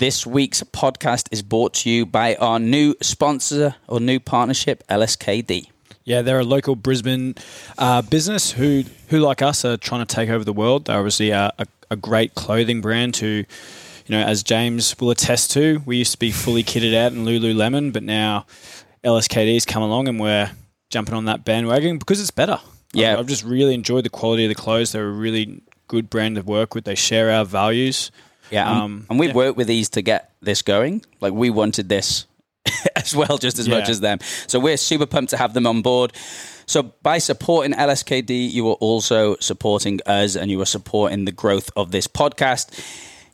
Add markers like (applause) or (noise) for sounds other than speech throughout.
This week's podcast is brought to you by our new sponsor or new partnership, LSKD. Yeah, they're a local Brisbane uh, business who, who like us, are trying to take over the world. They're obviously a, a, a great clothing brand who, you know, as James will attest to, we used to be fully kitted out in Lululemon, but now LSKD's come along and we're jumping on that bandwagon because it's better. Yeah. I've, I've just really enjoyed the quality of the clothes. They're a really good brand to work with. They share our values. Yeah, and, Um, and we've yeah. worked with these to get this going. Like we wanted this (laughs) as well, just as much as them. So we're super pumped to have them on board. So by supporting LSKD, you are also supporting us, and you are supporting the growth of this podcast.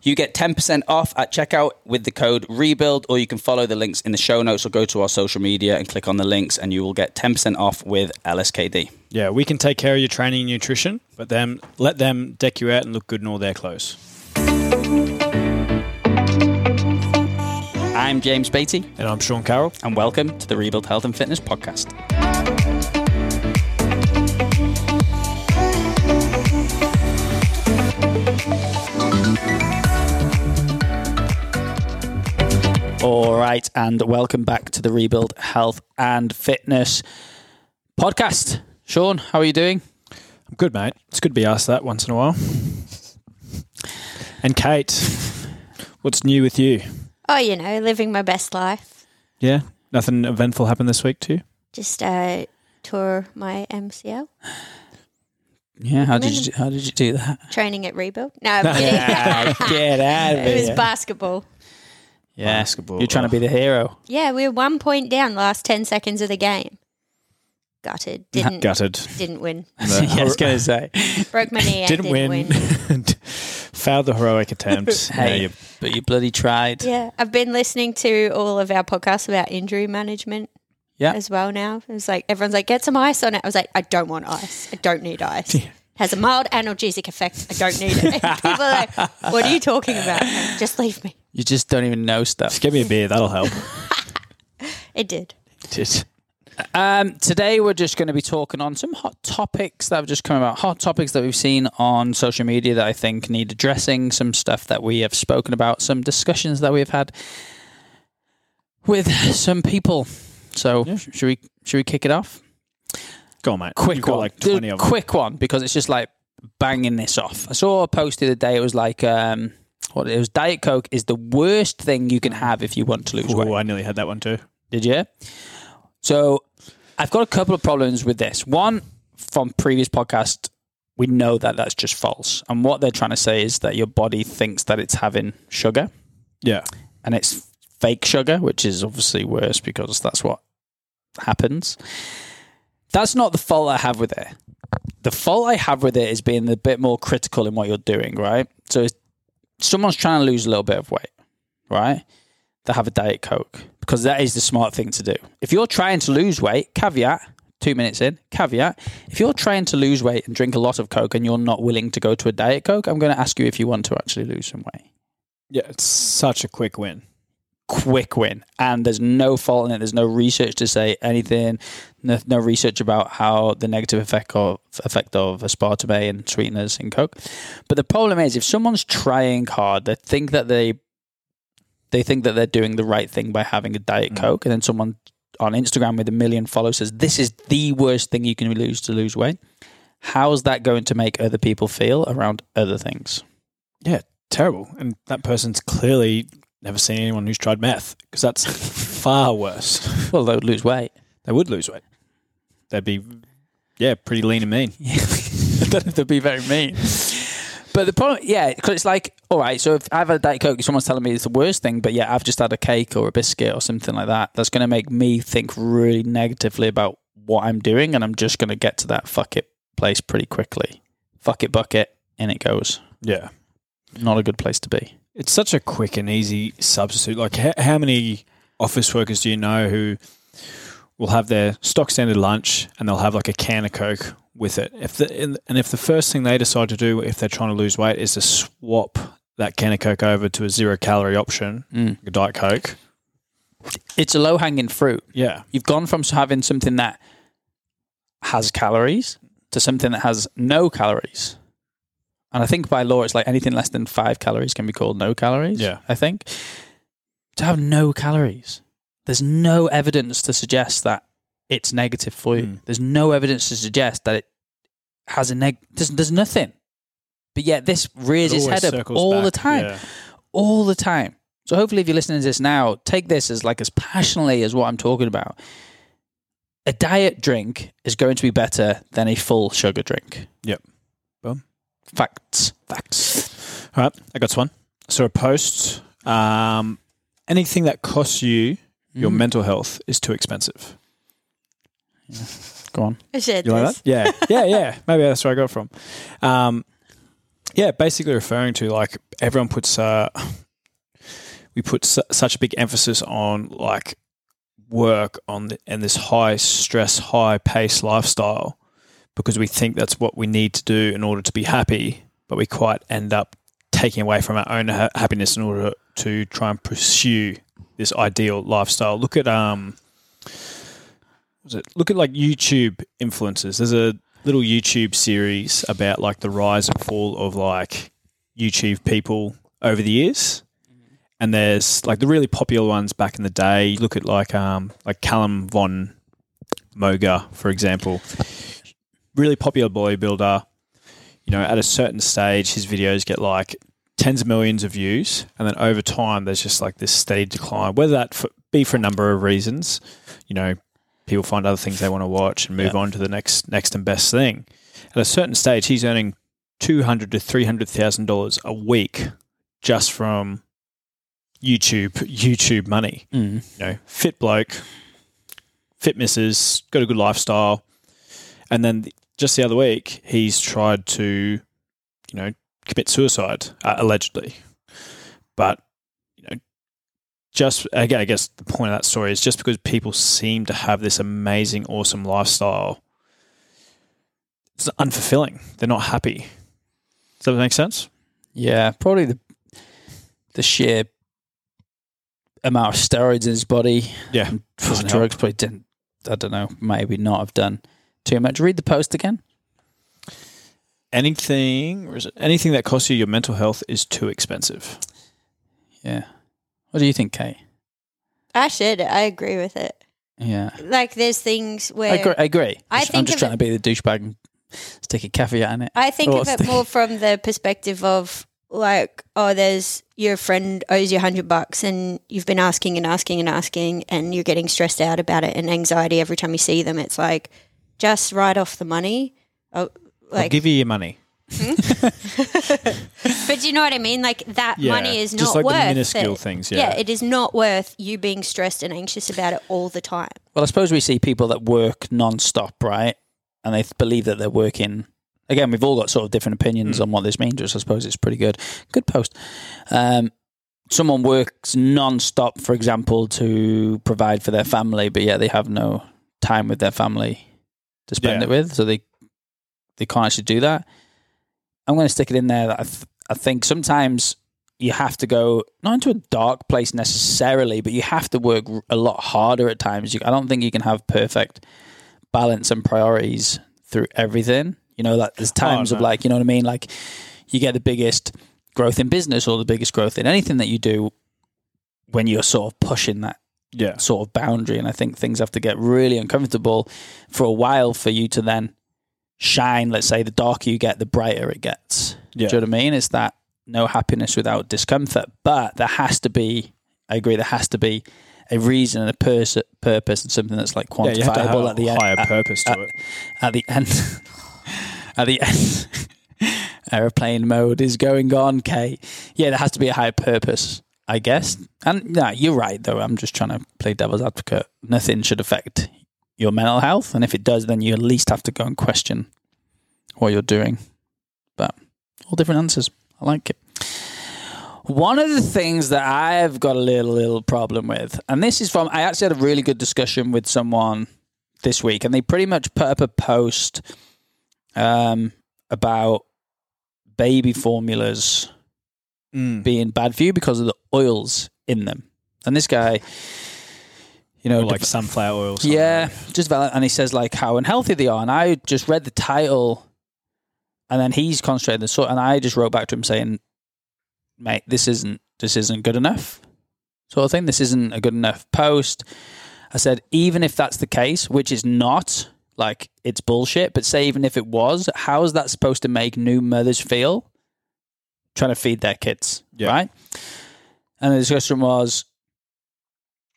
You get 10% off at checkout with the code REBUILD, or you can follow the links in the show notes or go to our social media and click on the links, and you will get 10% off with LSKD. Yeah, we can take care of your training and nutrition, but then let them deck you out and look good in all their clothes. I'm James Beatty, And I'm Sean Carroll. and welcome to the Rebuild Health and Fitness Podcast. All right, and welcome back to the Rebuild Health and Fitness Podcast. Sean, how are you doing? I'm good, mate. It's good to be asked that once in a while. And Kate, what's new with you? Oh, you know, living my best life. Yeah, nothing eventful happened this week too. Just uh, tore my MCL. Yeah, how did you how did you do that? Training at Rebuild. No, I'm (laughs) kidding. (laughs) Get out of it was basketball. Yeah, Basketball. You're trying to be the hero. Yeah, we were one point down last ten seconds of the game. Gutted. Didn't Gutted. didn't win. (laughs) yeah, I was going to say. Broke my knee. Didn't, didn't, win. win. (laughs) Failed the heroic attempt. (laughs) Hey, Yeah, you- but you bloody tried. Yeah, I've been listening to all of our podcasts about injury management. Yeah. as well now. It was like everyone's like, get some ice on it. I was like, I don't want ice. I don't need ice. Has a mild analgesic effect. I don't need it. People are like, what are you talking about? Like, Just leave me. You just don't even know stuff. Just give me a beer. That'll help. It did. Just- Um, today we're just going to be talking on some hot topics that have just come about, hot topics that we've seen on social media that I think need addressing, some stuff that we have spoken about, some discussions that we've had with some people. So sh- should we should we kick it off? Go on, mate. quick You've one. like 20 of quick one because it's just like banging this off. I saw a post the other day. It was like, um, what it was. Diet Coke is the worst thing you can have if you want to lose weight. Ooh, I nearly had that one too. Did you? So I've got a couple of problems with this. One from previous podcast, we know that that's just false, and what they're trying to say is that your body thinks that it's having sugar, Yeah. and it's fake sugar, which is obviously worse because that's what happens. That's not the fault I have with it. The fault I have with it is being a bit more critical in what you're doing, right? So if someone's trying to lose a little bit of weight, right? They have a Diet Coke because that is the smart thing to do. If you're trying to lose weight, caveat, two minutes in, caveat, if you're trying to lose weight and drink a lot of Coke and you're not willing to go to a Diet Coke, I'm going to ask you if you want to actually lose some weight. Yeah, it's such a quick win. quick win. And there's no fault in it. There's no research to say anything. No, no research about how the negative effect of effect of aspartame and sweeteners in coke. But the problem is if someone's trying hard they think that they they think that they're doing the right thing by having a diet mm. coke and then someone on instagram with a million followers says this is the worst thing you can lose to lose weight how's that going to make other people feel around other things Yeah, terrible. And that person's clearly never seen anyone who's tried meth because that's (laughs) far worse. well they would lose weight They would lose weight. They'd be, yeah, pretty lean and mean. I don't know if they'd be very mean. (laughs) But the problem, yeah, because it's like, all right, so if I've had a Diet Coke, someone's telling me it's the worst thing, but yeah, I've just had a cake or a biscuit or something like that, that's going to make me think really negatively about what I'm doing, and I'm just going to get to that fuck it place pretty quickly. Fuck it bucket, in it goes. Yeah. Not a good place to be. It's such a quick and easy substitute. Like, how, how many office workers do you know who will have their stock standard lunch and they'll have like a can of Coke with it? If the, and if the first thing they decide to do if they're trying to lose weight is to swap that can of Coke over to a zero calorie option, Mm. like a Diet Coke, It's a low hanging fruit. yeah, You've gone from having something that has calories to something that has no calories. And I think by law, it's like anything less than five calories can be called no calories. Yeah. I think. To have no calories, there's no evidence to suggest that it's negative for you. Mm. There's no evidence to suggest that it has a neg. There's, there's nothing. But yet this rears It its head up all the time yeah. all the time. So hopefully, if you're listening to this now, take this as like as passionately as what I'm talking about. A diet drink is going to be better than a full sugar drink. Yep. Boom. Facts. Facts. All right, I got one. So a post. Um, anything that costs you your Mm. mental health is too expensive. (laughs) Go on. I shared You like this. that? Yeah, (laughs) yeah, yeah. Maybe that's where I got it from. Um, yeah, basically referring to like everyone puts uh, we put su- such a big emphasis on like work on the, and this high stress, high pace lifestyle because we think that's what we need to do in order to be happy, but we quite end up taking away from our own ha- happiness in order to try and pursue this ideal lifestyle. Look at um was it look at like YouTube influencers. There's a little YouTube series about like the rise and fall of like YouTube people over the years. And there's like the really popular ones back in the day. You look at like um like Calum von Moger, for example. Really popular bodybuilder. You know, at a certain stage his videos get like tens of millions of views and then over time there's just like this steady decline whether that f- be for a number of reasons you know people find other things they want to watch and move Yeah. on to the next next and best thing at a certain stage he's earning 200 to 300 thousand dollars a week just from youtube youtube money Mm. you know, fit bloke, fit misses, got a good lifestyle. And then th- just the other week, he's tried to, you know, commit suicide, uh, allegedly. But, just again, I guess the point of that story is just because people seem to have this amazing, awesome lifestyle, it's unfulfilling. They're not happy. Does that make sense? Yeah, probably the the sheer amount of steroids in his body. Yeah. drugs probably didn't. I don't know. Maybe not have done too much. Read the post again. Anything, or is it anything that costs you your mental health is too expensive. Yeah. What do you think, Kate? I should. I agree with it. Yeah. Like, there's things where I agree. I agree. I I'm think just trying to be the douchebag and stick a caveat in it. I think Or of it more from the perspective of like, oh, there's your friend owes you a hundred bucks, and you've been asking and asking and asking, and you're getting stressed out about it and anxiety every time you see them. It's like just write off the money. Oh, I'll give you your money. (laughs) but do you know what I mean? Like that Yeah, money is just not like the worth minuscule it. things, yeah, yeah. it is not worth you being stressed and anxious about it all the time. Well, I suppose we see people that work non-stop, right? And they believe that they're working. Again, we've all got sort of different opinions Mm. on what this means, which I suppose it's pretty good. Good post. Um, someone works non-stop, for example, to provide for their family, but yet they have no time with their family to spend Yeah. it with, so they they can't actually do that. I'm going to stick it in there that I, th- I think sometimes you have to go not into a dark place necessarily, but you have to work r- a lot harder at times. You, I don't think you can have perfect balance and priorities through everything. You know, like there's times of no. like, you know what I mean? Like you get the biggest growth in business or the biggest growth in anything that you do when you're sort of pushing that Yeah. sort of boundary. And I think things have to get really uncomfortable for a while for you to then shine. Let's say the darker you get, the brighter it gets. Yeah. Do you know what I mean? It's that no happiness without discomfort. But there has to be, I agree, there has to be a reason and a pers- purpose and something that's like Yeah, you have have quantifiable at the end. higher at- purpose to at- it. at the end (laughs) at the end (laughs) aeroplane mode is going on Kate yeah there has to be a higher purpose I guess and no you're right though I'm just trying to play devil's advocate nothing should affect your mental health and if it does then you at least have to go and question what you're doing but all different answers I like it one of the things that I've got a little little problem with, and this is from I actually had a really good discussion with someone this week, and they pretty much put up a post um, about baby formulas Mm. being bad for you because of the oils in them. And this guy, you know, Or like sunflower oil. yeah, just valid. And he says like how unhealthy they are. And I just read the title And then he's concentrating the sort, and I just wrote back to him saying, "Mate, this isn't this isn't good enough." Sort of thing. This isn't a good enough post. I said, even if that's the case, which is not, like it's bullshit. But say even if it was, how is that supposed to make new mothers feel trying to feed their kids, Yeah. right? And the discussion was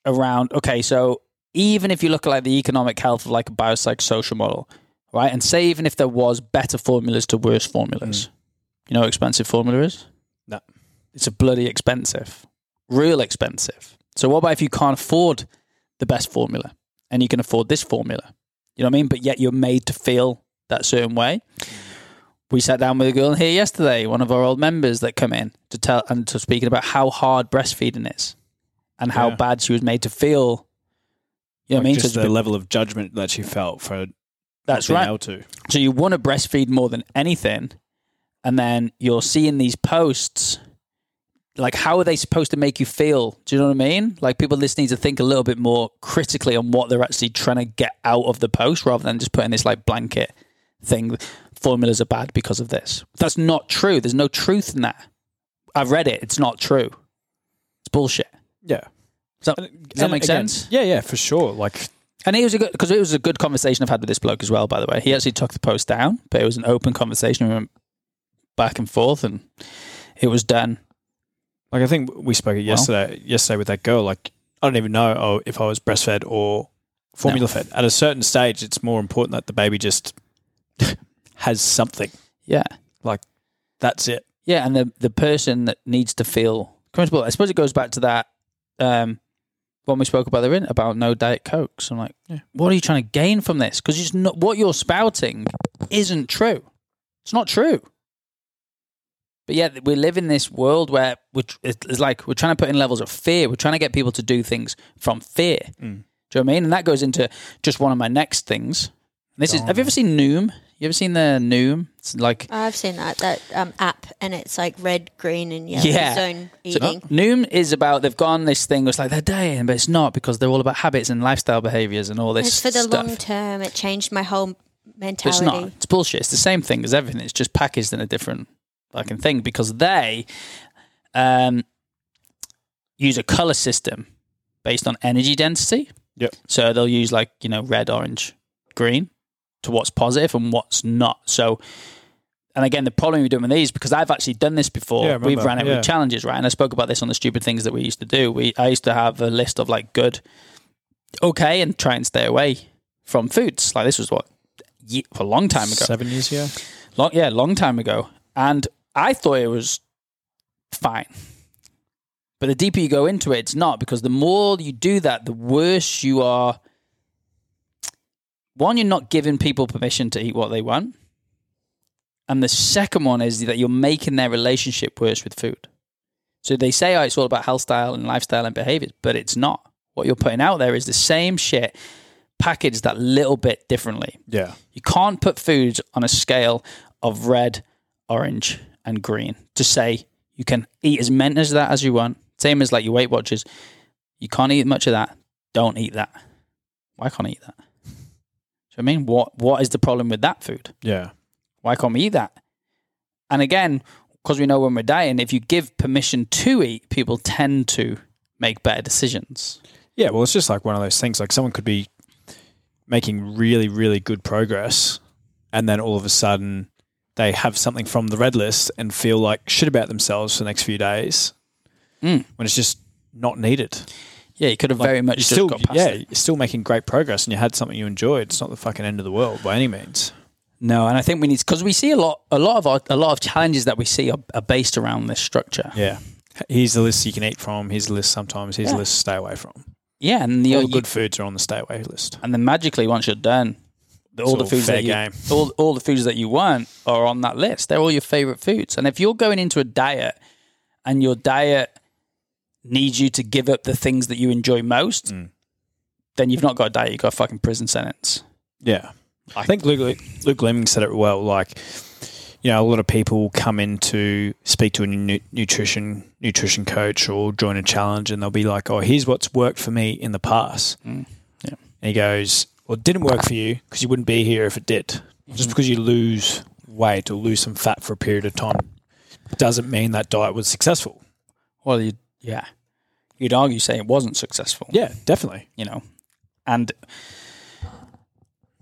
around okay, so even if you look at like the economic health of like a biopsychosocial model, right? And say even if there was better formulas to worse formulas, mm. you know, how expensive formula is. No. It's a bloody expensive, real expensive. So what about if you can't afford the best formula and you can afford this formula? You know what I mean? But yet you're made to feel that certain way. Mm. We sat down with a girl here yesterday, one of our old members that come in to tell and to speaking about how hard breastfeeding is and how Yeah. bad she was made to feel. You know what I mean? Just it's the been- level of judgment that she felt for that's right. able to. So you want to breastfeed more than anything, and then you're seeing these posts. Like, how are they supposed to make you feel? Do you know what I mean? Like, people just need to think a little bit more critically on what they're actually trying to get out of the post rather than just putting this like blanket thing. Formulas are bad because of this. That's not true. There's no truth in that. I've read it. It's not true. It's bullshit. Yeah. Does that, does that make again, sense? Yeah, yeah, for sure. Like, And it was a good because it was a good conversation I've had with this bloke as well. By the way, he actually took the post down, but it was an open conversation. We went back and forth, and it was done. like I think we spoke it yesterday. yesterday with that girl. Like, I don't even know oh, if I was breastfed or formula fed. At a certain stage, it's more important that the baby just (laughs) has something. Yeah, like That's it. yeah, and the the person that needs to feel comfortable. I suppose it goes back to that um, when we spoke about the rent about no diet cokes. I'm like, what are you trying to gain from this? Because it's not what you're spouting isn't true. It's not true. But yet we live in this world where it's like we're trying to put in levels of fear. We're trying to get people to do things from fear. Do you know what I mean? And that goes into just one of my next things. This is. Have you ever seen Noom? You ever seen the Noom? It's like I've seen that that um, app, and it's like red, green, and yellow Yeah. zone So, eating. Noom is about they've gone this thing. It's like they're dying, but it's not because they're all about habits and lifestyle behaviors and all this. it's for the stuff. long term. It changed my whole But it's mentality. not. It's bullshit. It's the same thing as everything. It's just packaged in a different fucking thing because they um, use a color system based on energy density. Yep. So they'll use like you know red, orange, green to what's positive and what's not. So. And again, the problem we're doing with these because I've actually done this before. Yeah, We've ran it Yeah. with challenges, right? And I spoke about this on the stupid things that we used to do. We I used to have a list of like good, okay, and try and stay away from foods. Like this was what a long time ago. Seven years ago. Long, yeah, long time ago. And I thought it was fine. But the deeper you go into it, it's not because the more you do that, the worse you are. One, you're not giving people permission to eat what they want. And the second one is that you're making their relationship worse with food. So they say, oh, it's all about health style and lifestyle and behaviors, but it's not. What you're putting out there is the same shit packaged that little bit differently. Yeah. You can't put foods on a scale of red, orange, and green to say you can eat as many as that as you want. Same as like your Weight Watchers. You can't eat much of that. Don't eat that. Why can't I eat that? Do you know what I mean? What What is the problem with that food? Yeah. Why can't we eat that? And again, because we know when we're dying, if you give permission to eat, people tend to make better decisions. Yeah, well, it's just like one of those things. Like someone could be making really, really good progress, and then all of a sudden they have something from the red list and feel like shit about themselves for the next few days Mm. when it's just not needed. Yeah, you could have Like, very much just still, got past yeah, it. you're still making great progress, and you had something you enjoyed. It's not the fucking end of the world by any means. No, and I think we need because we see a lot, a lot of our, a lot of challenges that we see are, are based around this structure. Yeah. Here's the list you can eat from. Here's the list sometimes. Here's Yeah. the list to stay away from. Yeah, and the, All you- the good foods are on the stay away list. and then magically once you're done, the, all the foods that you, game. all all the foods that you want are on that list. They're all your favorite foods. And if you're going into a diet and your diet needs you to give up the things that you enjoy most, Mm. then you've not got a diet. You've got a fucking prison sentence. Yeah. I think Luke, Luke Leaman said it well. Like, you know, a lot of people come in to speak to a nu- nutrition nutrition coach or join a challenge, and they'll be like, "Oh, here's what's worked for me in the past." Mm, yeah. And he goes, "Well, it didn't work for you because you wouldn't be here if it did. Just because you lose weight or lose some fat for a period of time doesn't mean that diet was successful. Well, you, yeah, you'd argue say it wasn't successful. Yeah, definitely. you know, and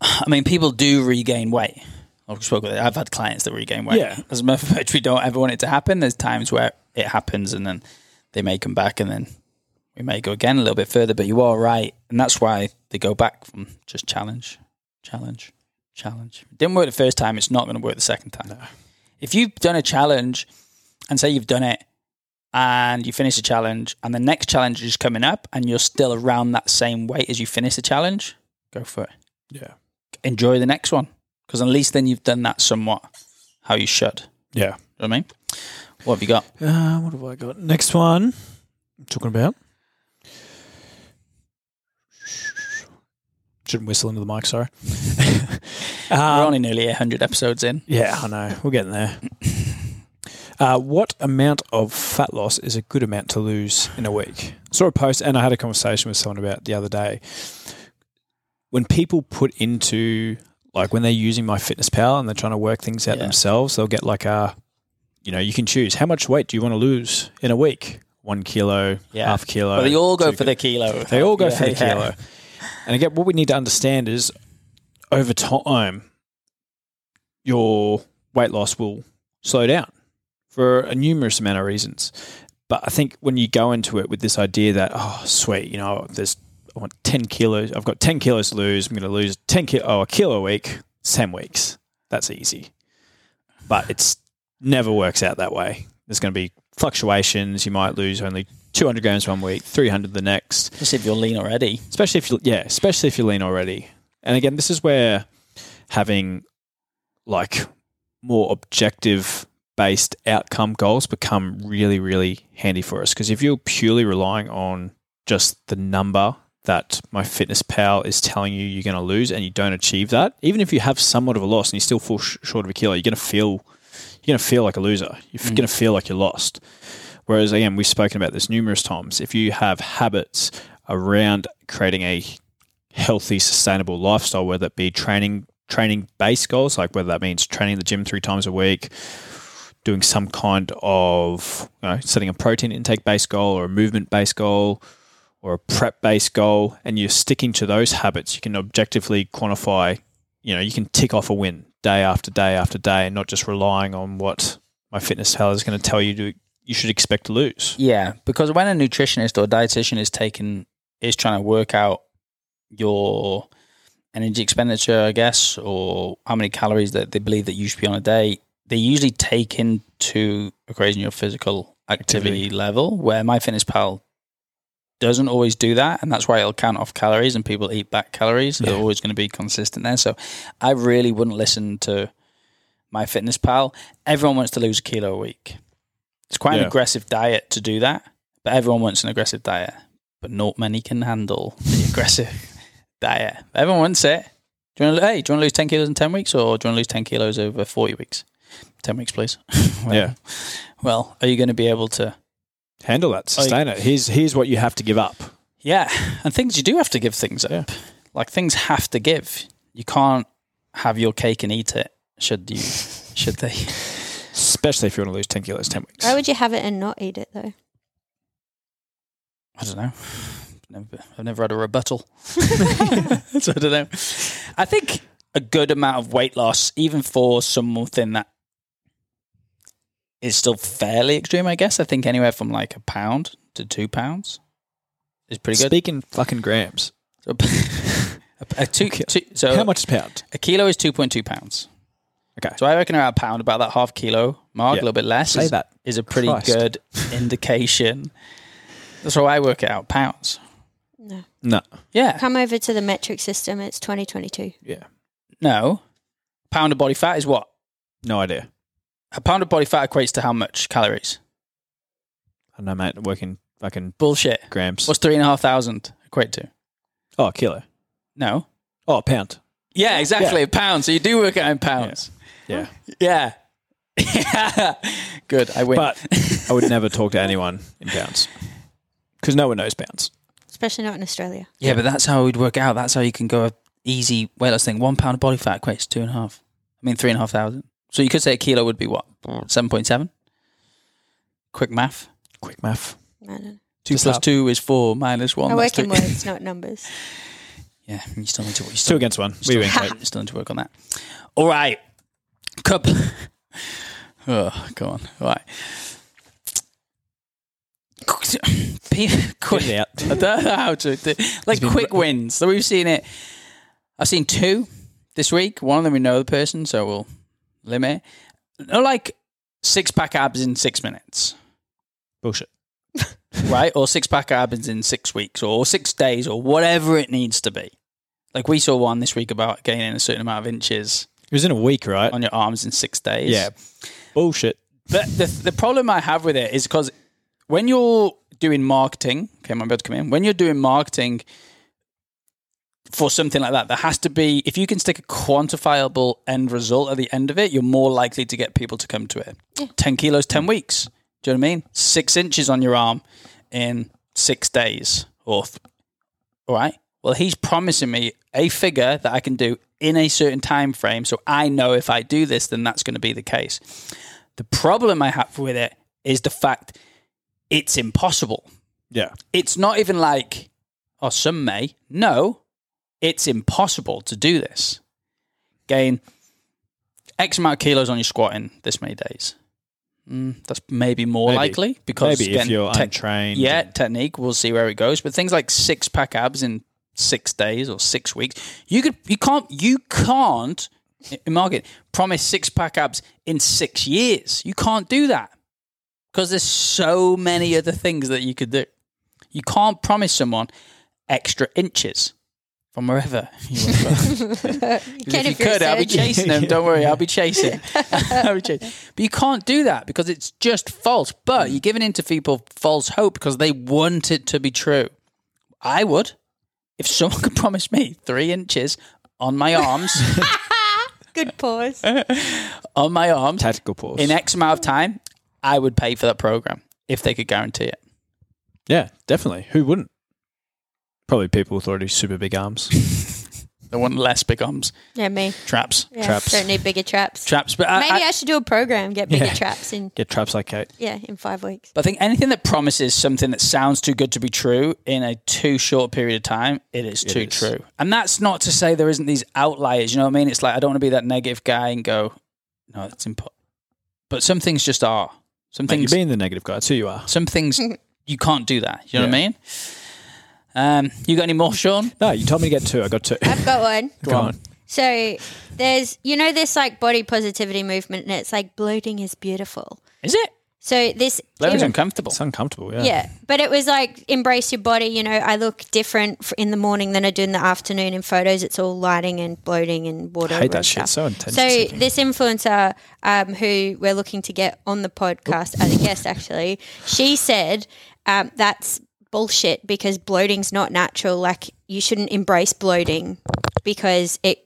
I mean, people do regain weight. I've spoken. I've had clients that regain weight. Yeah. As a matter of (laughs) fact, we don't ever want it to happen. There's times where it happens, and then they may come back, and then we may go again a little bit further. But you are right, and that's why they go back from just challenge, challenge, challenge. Didn't work the first time. It's not going to work the second time. If you've done a challenge, and say you've done it, and you finish the challenge, and the next challenge is coming up, and you're still around that same weight as you finish the challenge, go for it. Yeah. Enjoy the next one because at least then you've done that somewhat how you should. Yeah. You know what I mean? What have you got? Uh, what have I got? Next one. I'm talking about. Shouldn't whistle into the mic. Sorry. (laughs) We're um, only nearly 100 episodes in. yeah, I know. We're getting there. (clears throat) Uh, what amount of fat loss is a good amount to lose in a week? I Saw a post, and I had a conversation with someone about the other day. When people put into like when they're using MyFitnessPal and they're trying to work things out Yeah. themselves, they'll get like a, you know, you can choose how much weight do you want to lose in a week? One kilo, Yeah. half kilo. But they all go for the kilo. they all go Yeah, for the kilo. And again, what we need to understand is over time, your weight loss will slow down for a numerous amount of reasons. But I think when you go into it with this idea that, oh, sweet, you know, there's, I want 10 kilos, I've got 10 kilos to lose, I'm going to lose 10 kilo, oh, a kilo a week, 10 weeks. That's easy. But it's never works out that way. There's going to be fluctuations. You might lose only 200 grams one week, 300 the next Especially if you're lean already. especially if you yeah, especially if you're lean already. And again, this is where having like more objective based outcome goals become really really handy for us. Because if you're purely relying on just the number that MyFitnessPal is telling you you're going to lose and you don't achieve that even if you have somewhat of a loss and you still fall sh- short of a kilo you're going to feel you're going to feel like a loser. You're Mm. going to feel like you're lost. Whereas again we've spoken about this numerous times. If you have habits around creating a healthy, sustainable lifestyle, whether it be training training based goals, like whether that means training the gym three times a week, doing some kind of you know, setting a protein intake based goal or a movement based goal or a prep based goal, and you're sticking to those habits, you can objectively quantify, you know, you can tick off a win day after day after day and not just relying on what MyFitnessPal is going to tell you to you should expect to lose. Yeah, because when a nutritionist or a dietitian is taking is trying to work out your energy expenditure, I guess, or how many calories that they believe that you should be on a day, they usually take into equation your physical activity, Activity. level. Where MyFitnessPal doesn't always do that, and that's why it'll count off calories and people eat back calories. They're always going to be consistent there. So I really wouldn't listen to MyFitnessPal. Everyone wants to lose a kilo a week. It's quite an aggressive diet to do that, but everyone wants an aggressive diet. But not many can handle (laughs) the aggressive diet. Everyone wants it. Do you want to, hey, do you want to lose 10 kilos in 10 weeks or do you want to lose 10 kilos over 40 weeks? 10 weeks, please. (laughs) well, Yeah. Well, are you going to be able to? Handle that, sustain it. Here's here's what you have to give up. Yeah. And things you do have to give things up. Yeah. Like things have to give. You can't have your cake and eat it, should you? (laughs) should they? Especially if you want to lose ten kilos, ten weeks. Why would you have it and not eat it though? I don't know. Never, I've never had a rebuttal. (laughs) so I don't know. I think a good amount of weight loss, even for something that is still fairly extreme, I guess. I think anywhere from like a pound to two pounds is pretty good. Speaking fucking grams. So, (laughs) a, a two, two, so How much is a pound? a kilo is two point two pounds. Okay. So I reckon around a pound, about that half kilo mark, Yeah. a little bit less, Say is, that. is a pretty Christ. good indication. That's how I work it out. Pounds. No. No. Yeah. Come over to the metric system. It's 2022. Yeah. No. Pound of body fat is what? No idea. A pound of body fat equates to how much calories? I don't know, mate. Working fucking Bullshit. grams. What's three and a half thousand equate to? oh, a kilo. No. Oh, a pound. Yeah, exactly. A pound. So you do work out in pounds. Yeah. Yeah. Yeah. (laughs) Good. I win. But I would never talk to anyone in pounds because no one knows pounds. Especially not in Australia. yeah, but that's how we'd work out. That's how you can go a easy weight loss thing. One pound of body fat equates to two and a half. I mean, three and a half thousand. So you could say a kilo would be what? Mm. 7.7? Quick math. Quick math. I don't know. 2 Just plus up. 2 is 4 minus 1. I that's work in three. words, not numbers. (laughs) Yeah, you still need to you Two still, against one. still, We win. you still need to work on that. All right. Couple. (laughs) oh, come on. All right. (laughs) Pe- quick, Get out. I don't know how to do, like been- quick wins. So we've seen it. I've seen two this week. One of them we know the person, so we'll limit. it. No, like six pack abs in six minutes, Bullshit. (laughs) right? or six pack abs in six weeks, or six days, or whatever it needs to be. Like we saw one this week about gaining a certain amount of inches It was in a week, right? on your arms in six days. Yeah. Bullshit. But the the problem I have with it is because when you're doing marketing, okay, I'm about to come in. When you're doing marketing for something like that, there has to be if you can stick a quantifiable end result at the end of it, you're more likely to get people to come to it. Ten kilos, ten weeks. Do you know what I mean? Six inches on your arm in six days, or th- all right. Well, he's promising me a figure that I can do in a certain time frame, so I know if I do this, then that's going to be the case. The problem I have with it is the fact it's impossible. Yeah. It's not even like, oh, some may. No, it's impossible to do this. Gain X amount of kilos on your squatting this many days. Mm, that's maybe more Maybe. likely because Maybe if you're tech- untrained. yeah, technique. We'll see where it goes. But things like six pack abs in six days or six weeks, you could, you can't, you can't. In market, promise six pack abs in six years. You can't do that because there's so many other things that you could do. You can't promise someone extra inches from wherever you want to go. 'Cause Can if you if could, I'll be chasing them. Don't worry, I'll be chasing. (laughs) (laughs) I'll be chasing. But you can't do that because it's just false. But mm. you're giving into people false hope because they want it to be true. I would. If someone could (laughs) promise me three inches on my arms, Good pause. on my arms, Tactical pause. in X amount of time, I would pay for that program if they could guarantee it. yeah, definitely. Who wouldn't? Probably people with already super big arms. (laughs) The want less big arms, Yeah, me. traps, Yeah, Traps. Don't need bigger traps. traps. But I, Maybe I, I, should do a program, get bigger Yeah. traps in Get traps like Kate. yeah, in five weeks. But I think anything that promises something that sounds too good to be true in a too short period of time, it is too is. true. And that's not to say there isn't these outliers. You know what I mean? It's like I don't want to be that negative guy and go, no, it's important. But some things just are. Some Mate, you're things. being the negative guy. That's who you are. some things (laughs) you can't do that. You know what I mean? Um, you got any more, Sean? No, you told me to get two. I got two. I've got one. (laughs) Go on. So there's you know this like body positivity movement and it's like bloating is beautiful. Is it? So this Bloating's uncomfortable. It's uncomfortable. Yeah. Yeah, but it was like embrace your body. You know, I look different f- in the morning than I do in the afternoon. In photos, it's all lighting and bloating and water. I hate that and shit. stuff. So intense. So this influencer, um, who we're looking to get on the podcast as a guest, actually, she said um, that's bullshit because bloating's not natural. Like you shouldn't embrace bloating because it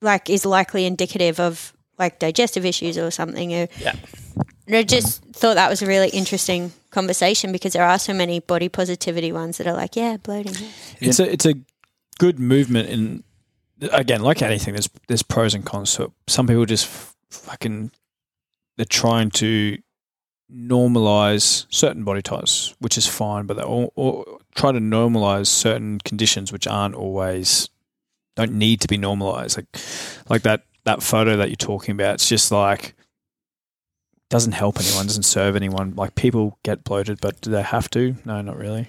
like is likely indicative of like digestive issues or something. Uh, yeah. I just thought that was a really interesting conversation because there are so many body positivity ones that are like, yeah, bloating. yeah. it's a it's a good movement in again like anything there's there's pros and cons to it some people just f- fucking they're trying to normalize certain body types which is fine but they all, all try to normalize certain conditions which aren't always don't need to be normalized like like that that photo that you're talking about it's just like doesn't help anyone doesn't serve anyone like people get bloated but do they have to no not really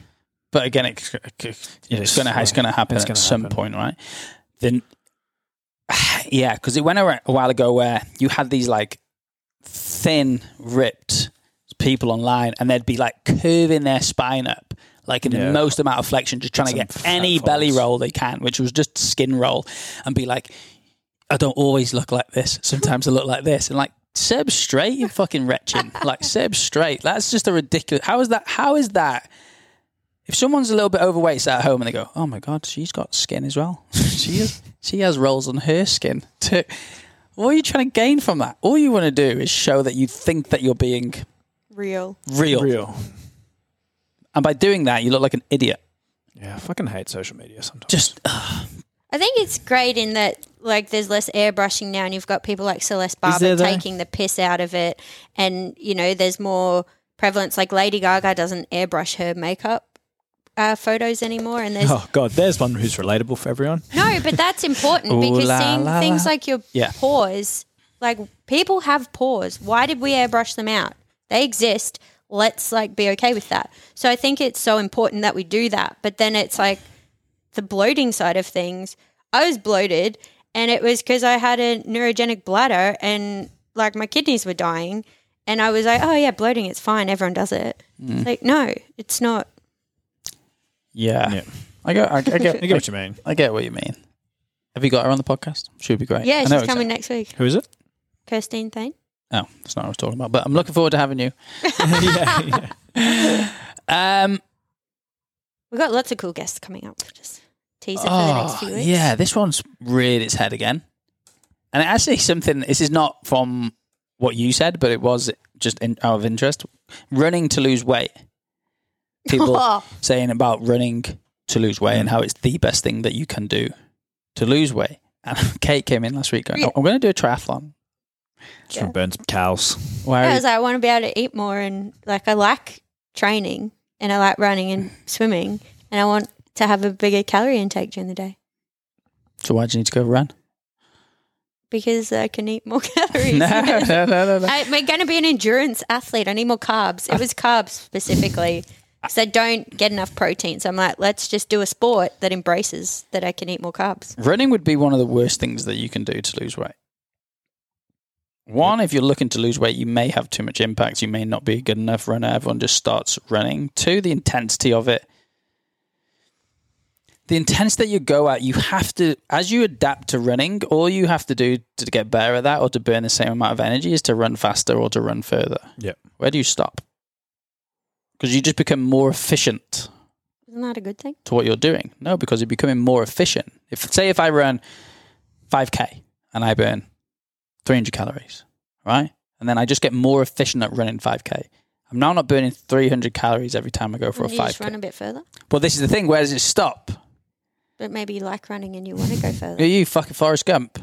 But again, it, it's Yes. going to it's going to happen It's at gonna some happen. point, right? Then, (sighs) yeah, because it went a while ago where you had these like thin, ripped people online, and they'd be like curving their spine up, like in Yeah. the most amount of flexion, just trying to get any belly roll they can, which was just skin roll, and be like, I don't always look like this. Sometimes I look like this, and like. Seb straight, you fucking wretched. Like Seb straight. That's just a ridiculous. How is that? How is that? if someone's a little bit overweight, sat at home and they go, "Oh my god, she's got skin as well. (laughs) she is, she has rolls on her skin." too." what are you trying to gain from that? All you want to do is show that you think that you're being Real. real, real and by doing that, you look like an idiot. yeah i fucking hate social media sometimes Just I think it's great in that like there's less airbrushing now, and you've got people like Celeste Barber taking the piss out of it, and you know there's more prevalence. Like Lady Gaga doesn't airbrush her makeup uh, photos anymore, and there's Oh God, there's one who's relatable for everyone. no, but that's important (laughs) Ooh because la seeing la things la. like your Yeah. pores, like people have pores. Why did we airbrush them out? They exist. Let's like be okay with that. So I think it's so important that we do that. But then it's like the bloating side of things. I was bloated, and it was because I had a neurogenic bladder, and like my kidneys were dying. And I was like, oh yeah, bloating, it's fine. Everyone does it. Mm. It's like, no, it's not. Yeah. Yeah. I get, I, I get, (laughs) I get what you mean. I get what you mean. Have you got her on the podcast? She would be great. Yeah, I she's coming exactly- next week. Who is it? Kirstine Thane. Oh, that's not what I was talking about. But I'm looking forward to having you. (laughs) (laughs) yeah, yeah. Um, We've got lots of cool guests coming up. Just tease it for the next few oh, weeks. yeah, this one's reared its head again. And actually, something. This is not from what you said, but it was just in, out of interest. Running to lose weight. People (laughs) Oh, saying about running to lose weight and how it's the best thing that you can do to lose weight. And Kate came in last week going, Yeah. "I'm going to do a triathlon." Just want to burn some cows. Why? I was like, I want to be able to eat more, and like I like training, and I like running and (laughs) swimming, and I want to have a bigger calorie intake during the day so why do you need to go run? because I can eat more (laughs) (laughs) calories. no, no, no, no, no. I'm going to be an endurance athlete. I need more carbs. It was carbs specifically because I don't get enough protein. So I'm like, let's just do a sport that embraces that I can eat more carbs. Running would be one of the worst things that you can do to lose weight. One, if you're looking to lose weight, you may have too much impact. You may not be a good enough runner. Everyone just starts running. Two, the intensity of it. The intensity that you go at, you have to, as you adapt to running, all you have to do to get better at that or to burn the same amount of energy is to run faster or to run further. Yep. Where do you stop? Because you just become more efficient Isn't that a good thing? to what you're doing. No, because you're becoming more efficient. If say if I run 5k and I burn 300 calories, right? And then I just get more efficient at running 5k. I'm now not burning 300 calories every time I go for Wouldn't a you just run 5k. a bit further? Well, this is the thing. Where does it stop? But maybe you like running and you want to go further. (laughs) Are further. you fucking Forrest Gump?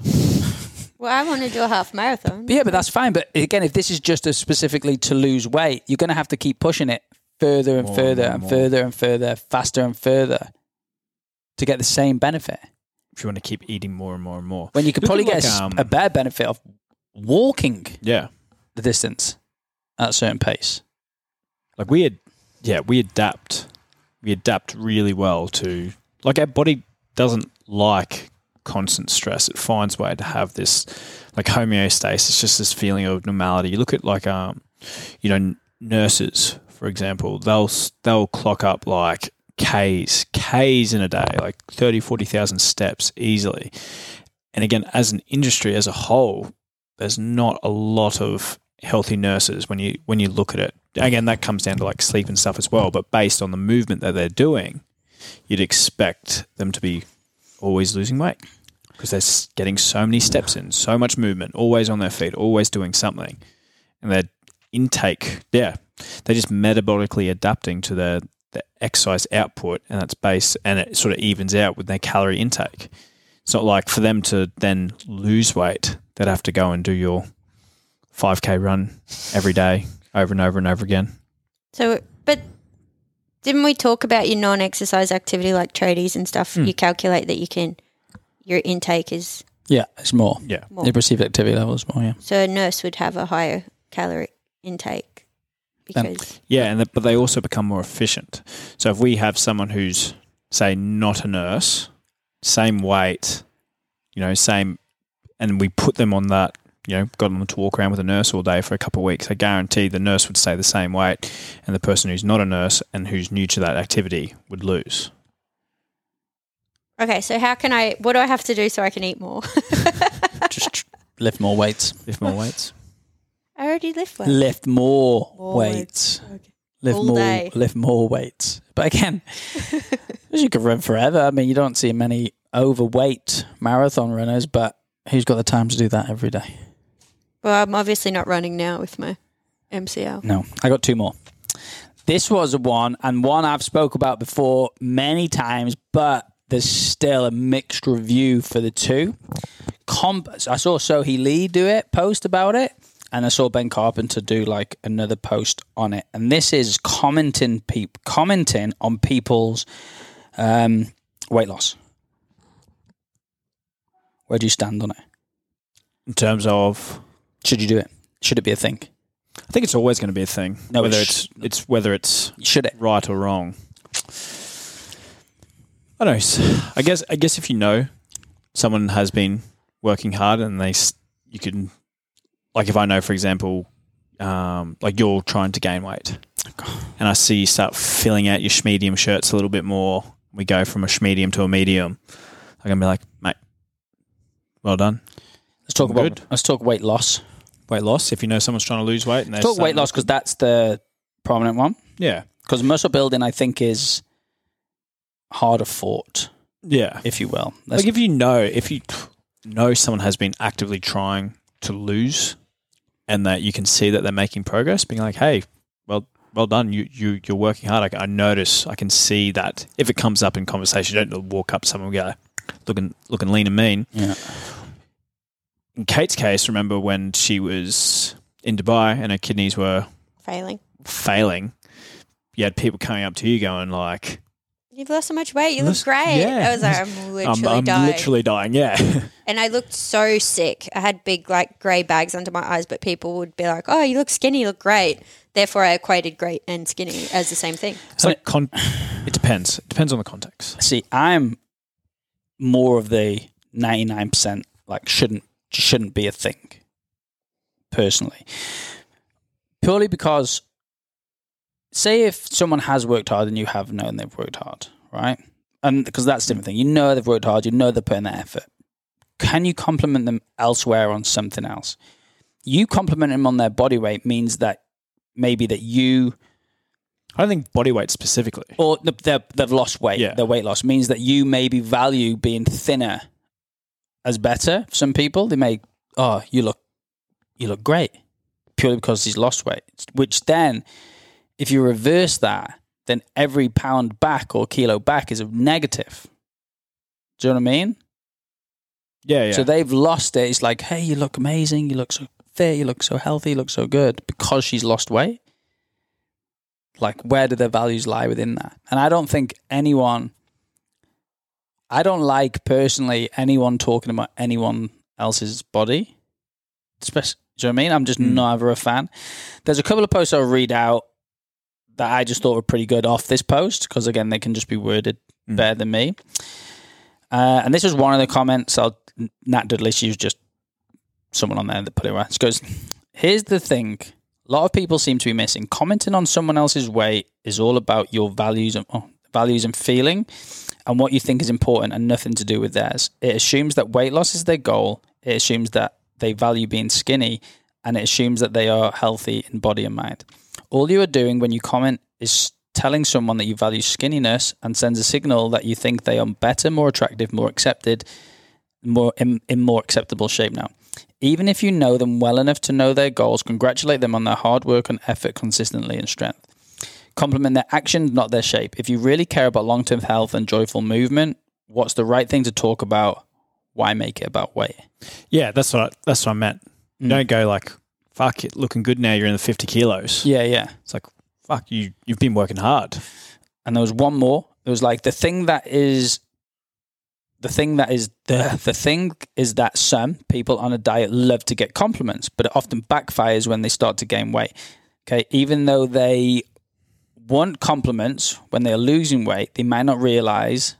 Well, I want to do a half marathon. But yeah, but that's fine. But again, if this is just as specifically to lose weight, you're going to have to keep pushing it further and More, further more, and further and further, faster and further to get the same benefit. If you want to keep eating more and more and more. When you could probably get a like, um, a better benefit of walking Yeah. the distance at a certain pace. Like we had, yeah, we adapt. We adapt really well to like our body doesn't like constant stress. It finds way to have this like homeostasis, just this feeling of normality. You look at like um, you know, nurses for example, they'll they'll clock up like k's k's in a day, like 30, 40,000 steps easily. And again, as an industry as a whole, there's not a lot of healthy nurses when you when you look at it. Again, that comes down to like sleep and stuff as well. But based on the movement that they're doing, you'd expect them to be always losing weight because they're getting so many steps in, so much movement, always on their feet, always doing something, and their intake, yeah, they're just metabolically adapting to their the exercise output, and that's based, and it sort of evens out with their calorie intake. It's not like for them to then lose weight, they'd have to go and do your 5k run every day over and over and over again. So, but didn't we talk about your non-exercise activity like tradies and stuff? Hmm. You calculate that you can, your intake is Yeah, it's more. Yeah. more. The perceived activity level is more, yeah. So a nurse would have a higher calorie intake because Yeah, and the, but they also become more efficient. So if we have someone who's say not a nurse, same weight, you know, same, and we put them on that, you know, got them to walk around with a nurse all day for a couple of weeks, I guarantee the nurse would stay the same weight, and the person who's not a nurse and who's new to that activity would lose. okay. So how can I? What do I have to do so I can eat more? (laughs) Just (laughs) lift more weights. Lift more weights. I already lift weight. Lift more, More weights. Okay. Lift All more day. lift more weights. But again, (laughs) as you could run forever. I mean, you don't see many overweight marathon runners, but who's got the time to do that every day? Well, I'm obviously not running now with my MCL. No, I got two more. This was one, and one I've spoke about before many times, but there's still a mixed review for the two. comp. I saw Sohee Lee do it, post about it, and I saw Ben Carpenter do like another post on it. And this is commenting peop, commenting on people's um, weight loss. Where do you stand on it? In terms of, Should you do it? Should it be a thing? I think it's always going to be a thing. No, whether it it's it's whether it's Should it? right or wrong. I don't know. I guess I guess if you know someone has been working hard and they you can like if I know for example um, like you're trying to gain weight and I see you start filling out your schmedium shirts a little bit more we go from a schmedium to a medium I'm gonna be like mate well done Let's talk I'm about. good. Let's talk weight loss. weight loss if you know someone's trying to lose weight and talk weight loss because that's the prominent one. yeah Because muscle building, I think, is harder fought, yeah if you will. Let's- like if you know if you know someone has been actively trying to lose and that you can see that they're making progress being like hey well well done you, you you're working hard I, I notice i can see that if it comes up in conversation you don't walk up to someone and go looking looking lean and mean yeah. in kate's case remember when she was in dubai and her kidneys were Failing. failing you had people coming up to you going like You've lost so much weight. You look great. yeah. I was like, I'm literally i'm, I'm dying. literally dying yeah (laughs) And I looked so sick. I had big, like, grey bags under my eyes, but people would be like, oh, you look skinny, you look great. Therefore, I equated great and skinny as the same thing. it's like con- it depends it depends on the context See, I'm more of the 99% like shouldn't shouldn't be a thing personally. Purely because say if someone has worked hard and you have known they've worked hard, right? And because that's a different thing. You know they've worked hard, you know they're putting their effort. Can you compliment them elsewhere on something else? You compliment them on their body weight means that maybe that you I don't think body weight specifically. or they've, they've lost weight. Yeah. Their weight loss means that you maybe value being thinner as better. Some people they may, oh, you look, you look great, purely because he's lost weight. Which then, if you reverse that, then every pound back or kilo back is a negative. Do you know what I mean? Yeah, yeah. So they've lost it. It's like, hey, you look amazing. You look so fit. You look so healthy. You look so good because she's lost weight. Like, where do their values lie within that? And I don't think anyone, I don't like personally anyone talking about anyone else's body. Especially, do you know what I mean? I'm just Mm. never a fan. There's a couple of posts I'll read out that I just thought were pretty good off this post because, again, they can just be worded Mm. better than me. Uh, and this was one of the comments. I'll, Nat Dudley, she was just someone on there that put it right. She goes, Here's the thing. A lot of people seem to be missing. Commenting on someone else's weight is all about your values and oh, values and feeling and what you think is important and nothing to do with theirs. It assumes that weight loss is their goal. It assumes that they value being skinny and it assumes that they are healthy in body and mind. All you are doing when you comment is telling someone that you value skinniness and sends a signal that you think they are better, more attractive, more accepted, more in, in more acceptable shape now. Even if you know them well enough to know their goals, congratulate them on their hard work and effort consistently and strength. Compliment their actions, not their shape. If you really care about long term health and joyful movement, what's the right thing to talk about? Why make it about weight? yeah, that's what I, that's what I meant. Mm. don't go like, "Fuck it, looking good now." You're in the 50 kilos. Yeah, yeah. It's like, "Fuck you, you've been working hard." and there was one more. It was like the thing that is the thing that is the the thing is that some people on a diet love to get compliments, but it often backfires when they start to gain weight. Okay, even though they want compliments when they are losing weight, they may not realize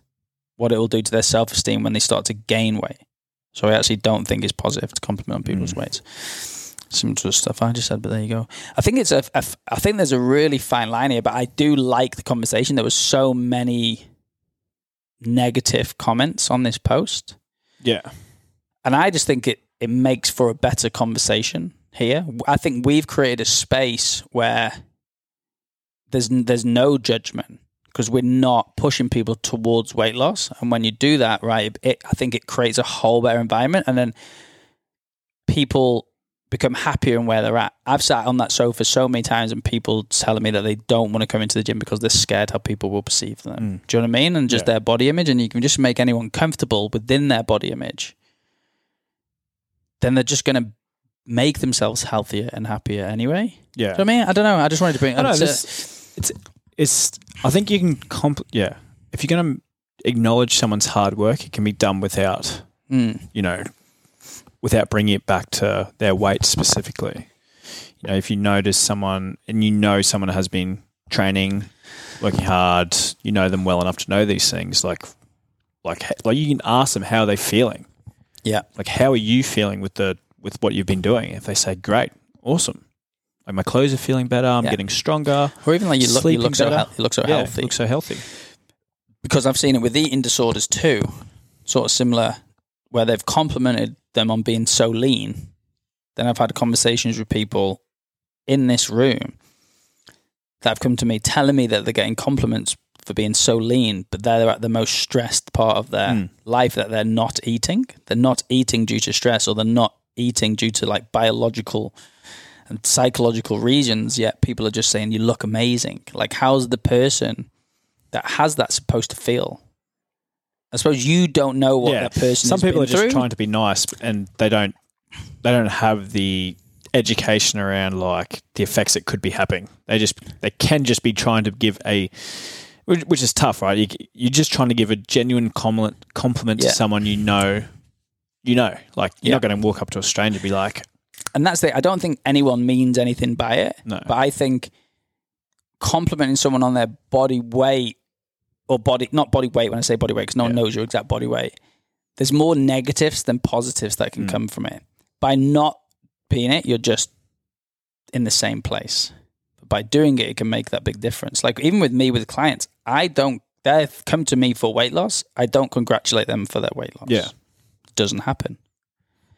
what it will do to their self esteem when they start to gain weight. So I actually don't think it's positive to compliment on people's Mm. weights. Some sort of stuff I just said, but there you go. I think it's a, a I think there's a really fine line here, but I do like the conversation. There was so many negative comments on this post, Yeah, and I just think it it makes for a better conversation here. I think we've created a space where there's there's no judgment because we're not pushing people towards weight loss, and when you do that, right, it, I think it creates a whole better environment, and then people become happier in where they're at. I've sat on that sofa so many times and people telling me that they don't want to come into the gym because they're scared how people will perceive them. Mm. Do you know what I mean? And just Yeah. their body image and you can just make anyone comfortable within their body image. then they're just going to make themselves healthier and happier anyway. Yeah. Do you know what I mean? I don't know. I just wanted to bring. I know, it's, it's it's. I think you can compl- Yeah, if you're going to acknowledge someone's hard work, it can be done without mm, you know, without bringing it back to their weight specifically. You know, if you notice someone and you know someone has been training, working hard, you know them well enough to know these things. Like, like, like you can ask them how are they feeling. yeah, Like, how are you feeling with the with what you've been doing? If they say, "Great, awesome," like my clothes are feeling better, I'm Yeah. getting stronger. or even like you look, you look so healthy. You look so yeah, healthy. look so healthy. because I've seen it with eating disorders too, sort of similar, where they've complimented them on being so lean. Then I've had conversations with people in this room that have come to me telling me that they're getting compliments for being so lean, but they're at the most stressed part of their Mm. life that they're not eating. They're not eating due to stress or they're not eating due to like biological and psychological reasons, yet people are just saying you look amazing. Like how's the person that has that supposed to feel? I suppose you don't know what that person. Some people are just through. trying to be nice, and they don't they don't have the education around like the effects that could be happening. They just they can just be trying to give a which, which is tough, right? You, you're just trying to give a genuine compliment compliment Yeah. to someone you know. You know, like you're Yeah. not going to walk up to a stranger and be like, and that's the. I don't think anyone means anything by it. No. but I think complimenting someone on their body weight or body not body weight when I say body weight because no one knows your exact body weight. There's more negatives than positives that can Mm. come from it. By not being it, you're just in the same place. But by doing it, it can make that big difference. Like even with me with clients, I don't. They've come to me for weight loss. I don't congratulate them for their weight loss. Yeah. it doesn't happen.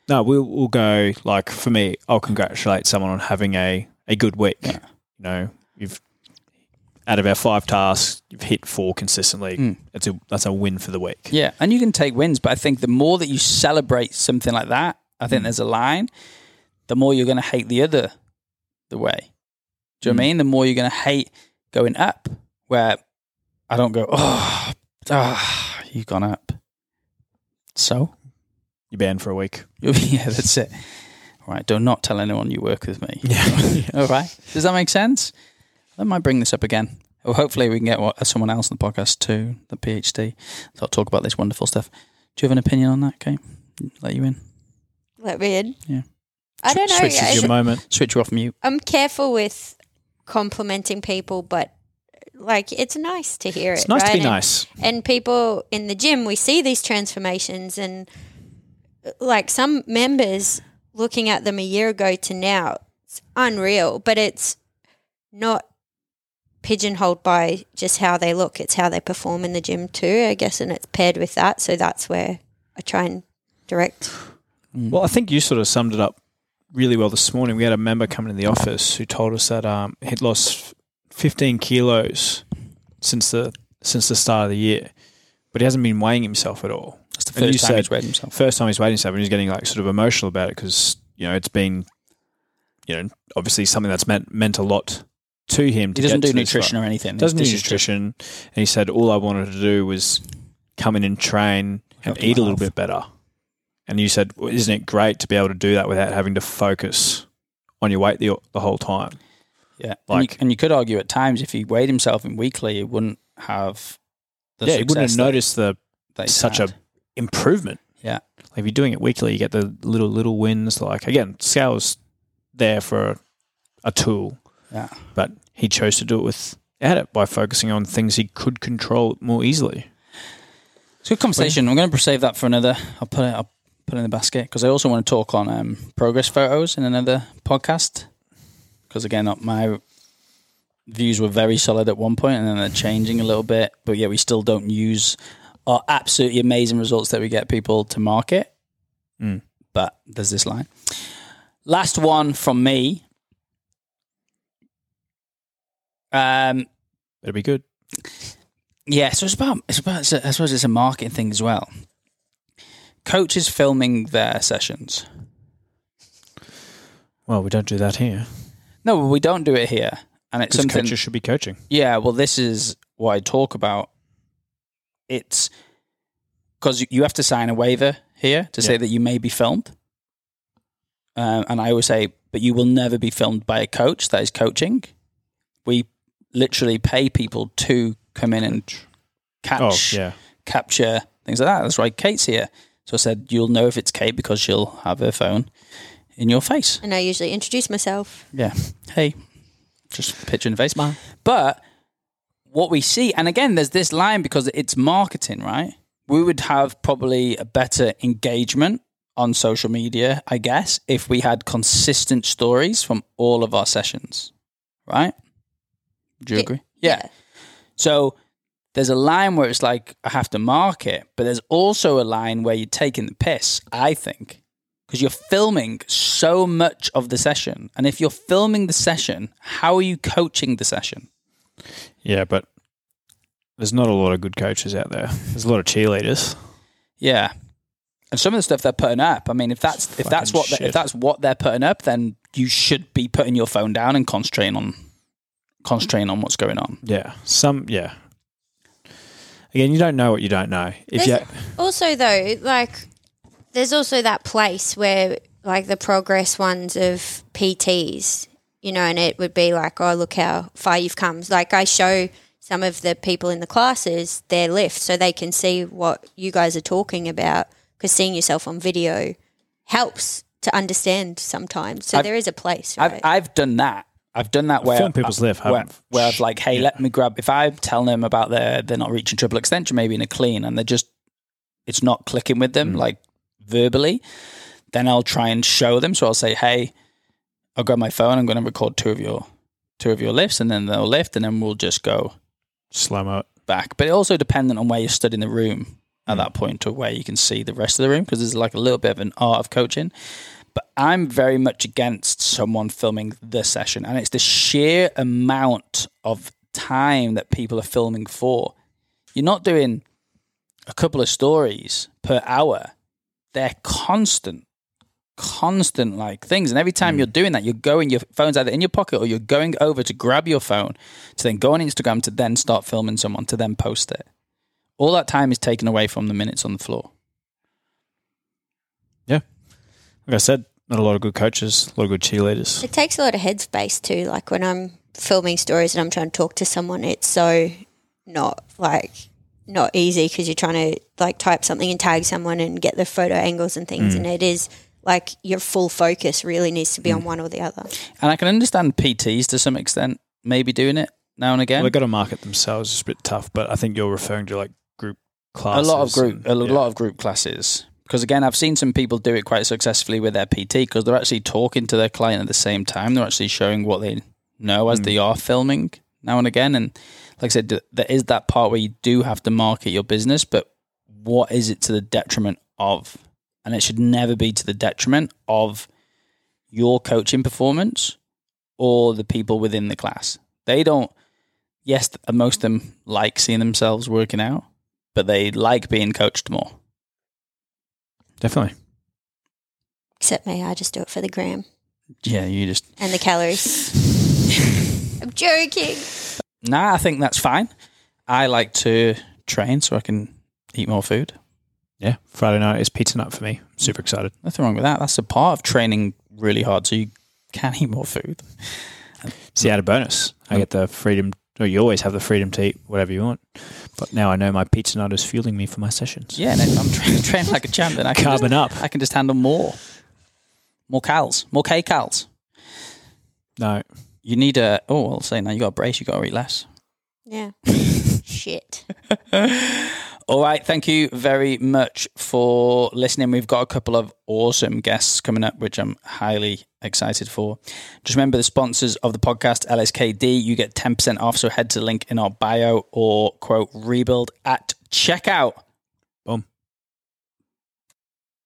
No, we'll we'll go like for me, I'll congratulate someone on having a, a good week. Yeah. You know, you've out of our five tasks, you've hit four consistently. Mm. That's a that's a win for the week. Yeah, and you can take wins, but I think the more that you celebrate something like that, I think there's a line. The more you're going to hate the other, the way. Do you know what I Mm. mean? The more you're going to hate going up. Where I don't go, oh, ah, you've gone up. So You're banned for a week. (laughs) yeah, that's it. All right, do not tell anyone you work with me. (laughs) Yeah. (laughs) All right, does that make sense? I might bring this up again. Well, hopefully we can get someone else on the podcast too, the PhD. They'll talk about this wonderful stuff. Do you have an opinion on that, Kate? Let you in. Let me in. Yeah. I don't know. Switches I- your moment. Switch you off mute. I'm careful with complimenting people, but like it's nice to hear It's it. nice to right? be And- nice. and people in the gym we see these transformations and like some members looking at them a year ago to now it's unreal but it's not pigeonholed by just how they look it's how they perform in the gym too i guess and it's paired with that so that's where i try and direct Well, I think you sort of summed it up really well this morning. We had a member coming in the office who told us that um, he'd lost 15 kilos since the since the start of the year, but he hasn't been weighing himself at all. That's the first time said- he's weighed himself. First time he's weighing himself, and he's getting like sort of emotional about it because you know it's been, you know, obviously something that's meant meant a lot to him. He to doesn't get do to nutrition or anything. Doesn't do This nutrition, and he said all I wanted to do was come in and train and eat a little bit better. And you said, well, isn't it great to be able to do that without having to focus on your weight the, the whole time? Yeah, and, Like- you, and you could argue at times if he weighed himself in weekly, he wouldn't have. The yeah, you wouldn't have noticed the such had. a improvement. Yeah. Like if you're doing it weekly, you get the little little wins. Like again, scales there for a, a tool, Yeah. but he chose to do it without it by focusing on things he could control more easily. It's a good conversation. I'm going to save that for another. I'll put it. I'll put it in the basket because I also want to talk on um, progress photos in another podcast. Because again, my views were very solid at one point, and then they're changing a little bit. But yeah, we still don't use our absolutely amazing results that we get people to market. Mm. But there's this line. Last one from me. Um, It'd be good. yeah, so it's about it's about it's a, I suppose it's a marketing thing as well. Coaches filming their sessions. Well, we don't do that here No, we don't do it here, and it's because something. coaches should be coaching. Yeah, well, this is what I talk about. It's because you have to sign a waiver here to say that you may be filmed. Um, and I always say, but you will never be filmed by a coach that is coaching. We literally pay people to come in and catch, Oh, yeah. capture things like that. That's why Kate's here. So I said, you'll know if it's Kate because she'll have her phone in your face. And I usually introduce myself. Yeah. Hey, just picture in the face. Man. But what we see, and again, there's this line because it's marketing, right? We would have probably a better engagement on social media, I guess, if we had consistent stories from all of our sessions, right? Do you Yeah. agree? yeah. So there's a line where it's like I have to mark it, but there's also a line where you're taking the piss, I think, because you're filming so much of the session. And if you're filming the session, how are you coaching the session? Yeah, but there's not a lot of good coaches out there. There's a lot of cheerleaders. Yeah. And some of the stuff they're putting up, I mean, if that's if that's what they, shit. if that's what they're putting up, then you should be putting your phone down and concentrating on concentrating on what's going on. Yeah. Some, yeah. Again, you don't know what you don't know. If you, There's- Also, though, like, there's also that place where, like, the progress ones of PTs, you know, and it would be like, oh, look how far you've come. Like, I show some of the people in the classes their lift so they can see what you guys are talking about because seeing yourself on video helps to understand sometimes. So I've- there is a place, right? I've I've done that. I've done that where people's lift, where, where I've like, hey, let me grab. If I'm telling them about their they're not reaching triple extension, maybe in a clean, and they're just it's not clicking with them mm. like verbally, then I'll try and show them. So I'll say, hey, I'll grab my phone. I'm going to record two of your two of your lifts, and then they'll lift, and then we'll just go slam mo it. back. But it also dependent on where you stood in the room at mm. that point or where you can see the rest of the room because there's like a little bit of an art of coaching. But I'm very much against someone filming the session, and it's the sheer amount of time that people are filming for. You're not doing a couple of stories per hour. They're constant, constant like things. And every time hmm. you're doing that, you're going, your phone's either in your pocket or you're going over to grab your phone to then go on Instagram to then start filming someone to then post it. All that time is taken away from the minutes on the floor. Like I said, not a lot of good coaches, a lot of good cheerleaders. It takes a lot of headspace too. Like when I'm filming stories and I'm trying to talk to someone, it's so not like not easy because you're trying to like type something and tag someone and get the photo angles and things. Mm. And it is like your full focus really needs to be on mm. one or the other. And I can understand PTs to some extent, maybe doing it now and again. Well, they've got to market themselves. It's a bit tough, but I think you're referring to like group classes. a classes. lot of group, and- a yeah. lot of group classes. Because again, I've seen some people do it quite successfully with their PT because they're actually talking to their client at the same time. They're actually showing what they know as they hmm. are filming now and again. And like I said, there is that part where you do have to market your business, but what is it to the detriment of? And it should never be to the detriment of your coaching performance or the people within the class. They don't, yes, most of them like seeing themselves working out, but they like being coached more. Definitely. Except me, I just do it for the gram Yeah, you just. and the calories. (laughs) I'm joking. Nah, I think that's fine. I like to train so I can eat more food. Yeah. Friday night is pizza night for me. Super excited. Nothing wrong with that. That's a part of training really hard so you can eat more food. See, add a bonus. I hmm. get the freedom, or you always have the freedom to eat whatever you want. But now I know my pizza night is fueling me for my sessions. Yeah, and if I'm tra- (laughs) training like a champ, then I can, just, Carbon up. I can just handle more. More cals. More K cals. No. You need a. Oh, I'll say now you got a brace, you got to eat less. Yeah. (laughs) Shit. (laughs) All right. Thank you very much for listening. We've got a couple of awesome guests coming up, which I'm highly excited for. Just remember the sponsors of the podcast, LSKD. You get 10% off. So head to the link in our bio or quote rebuild at checkout.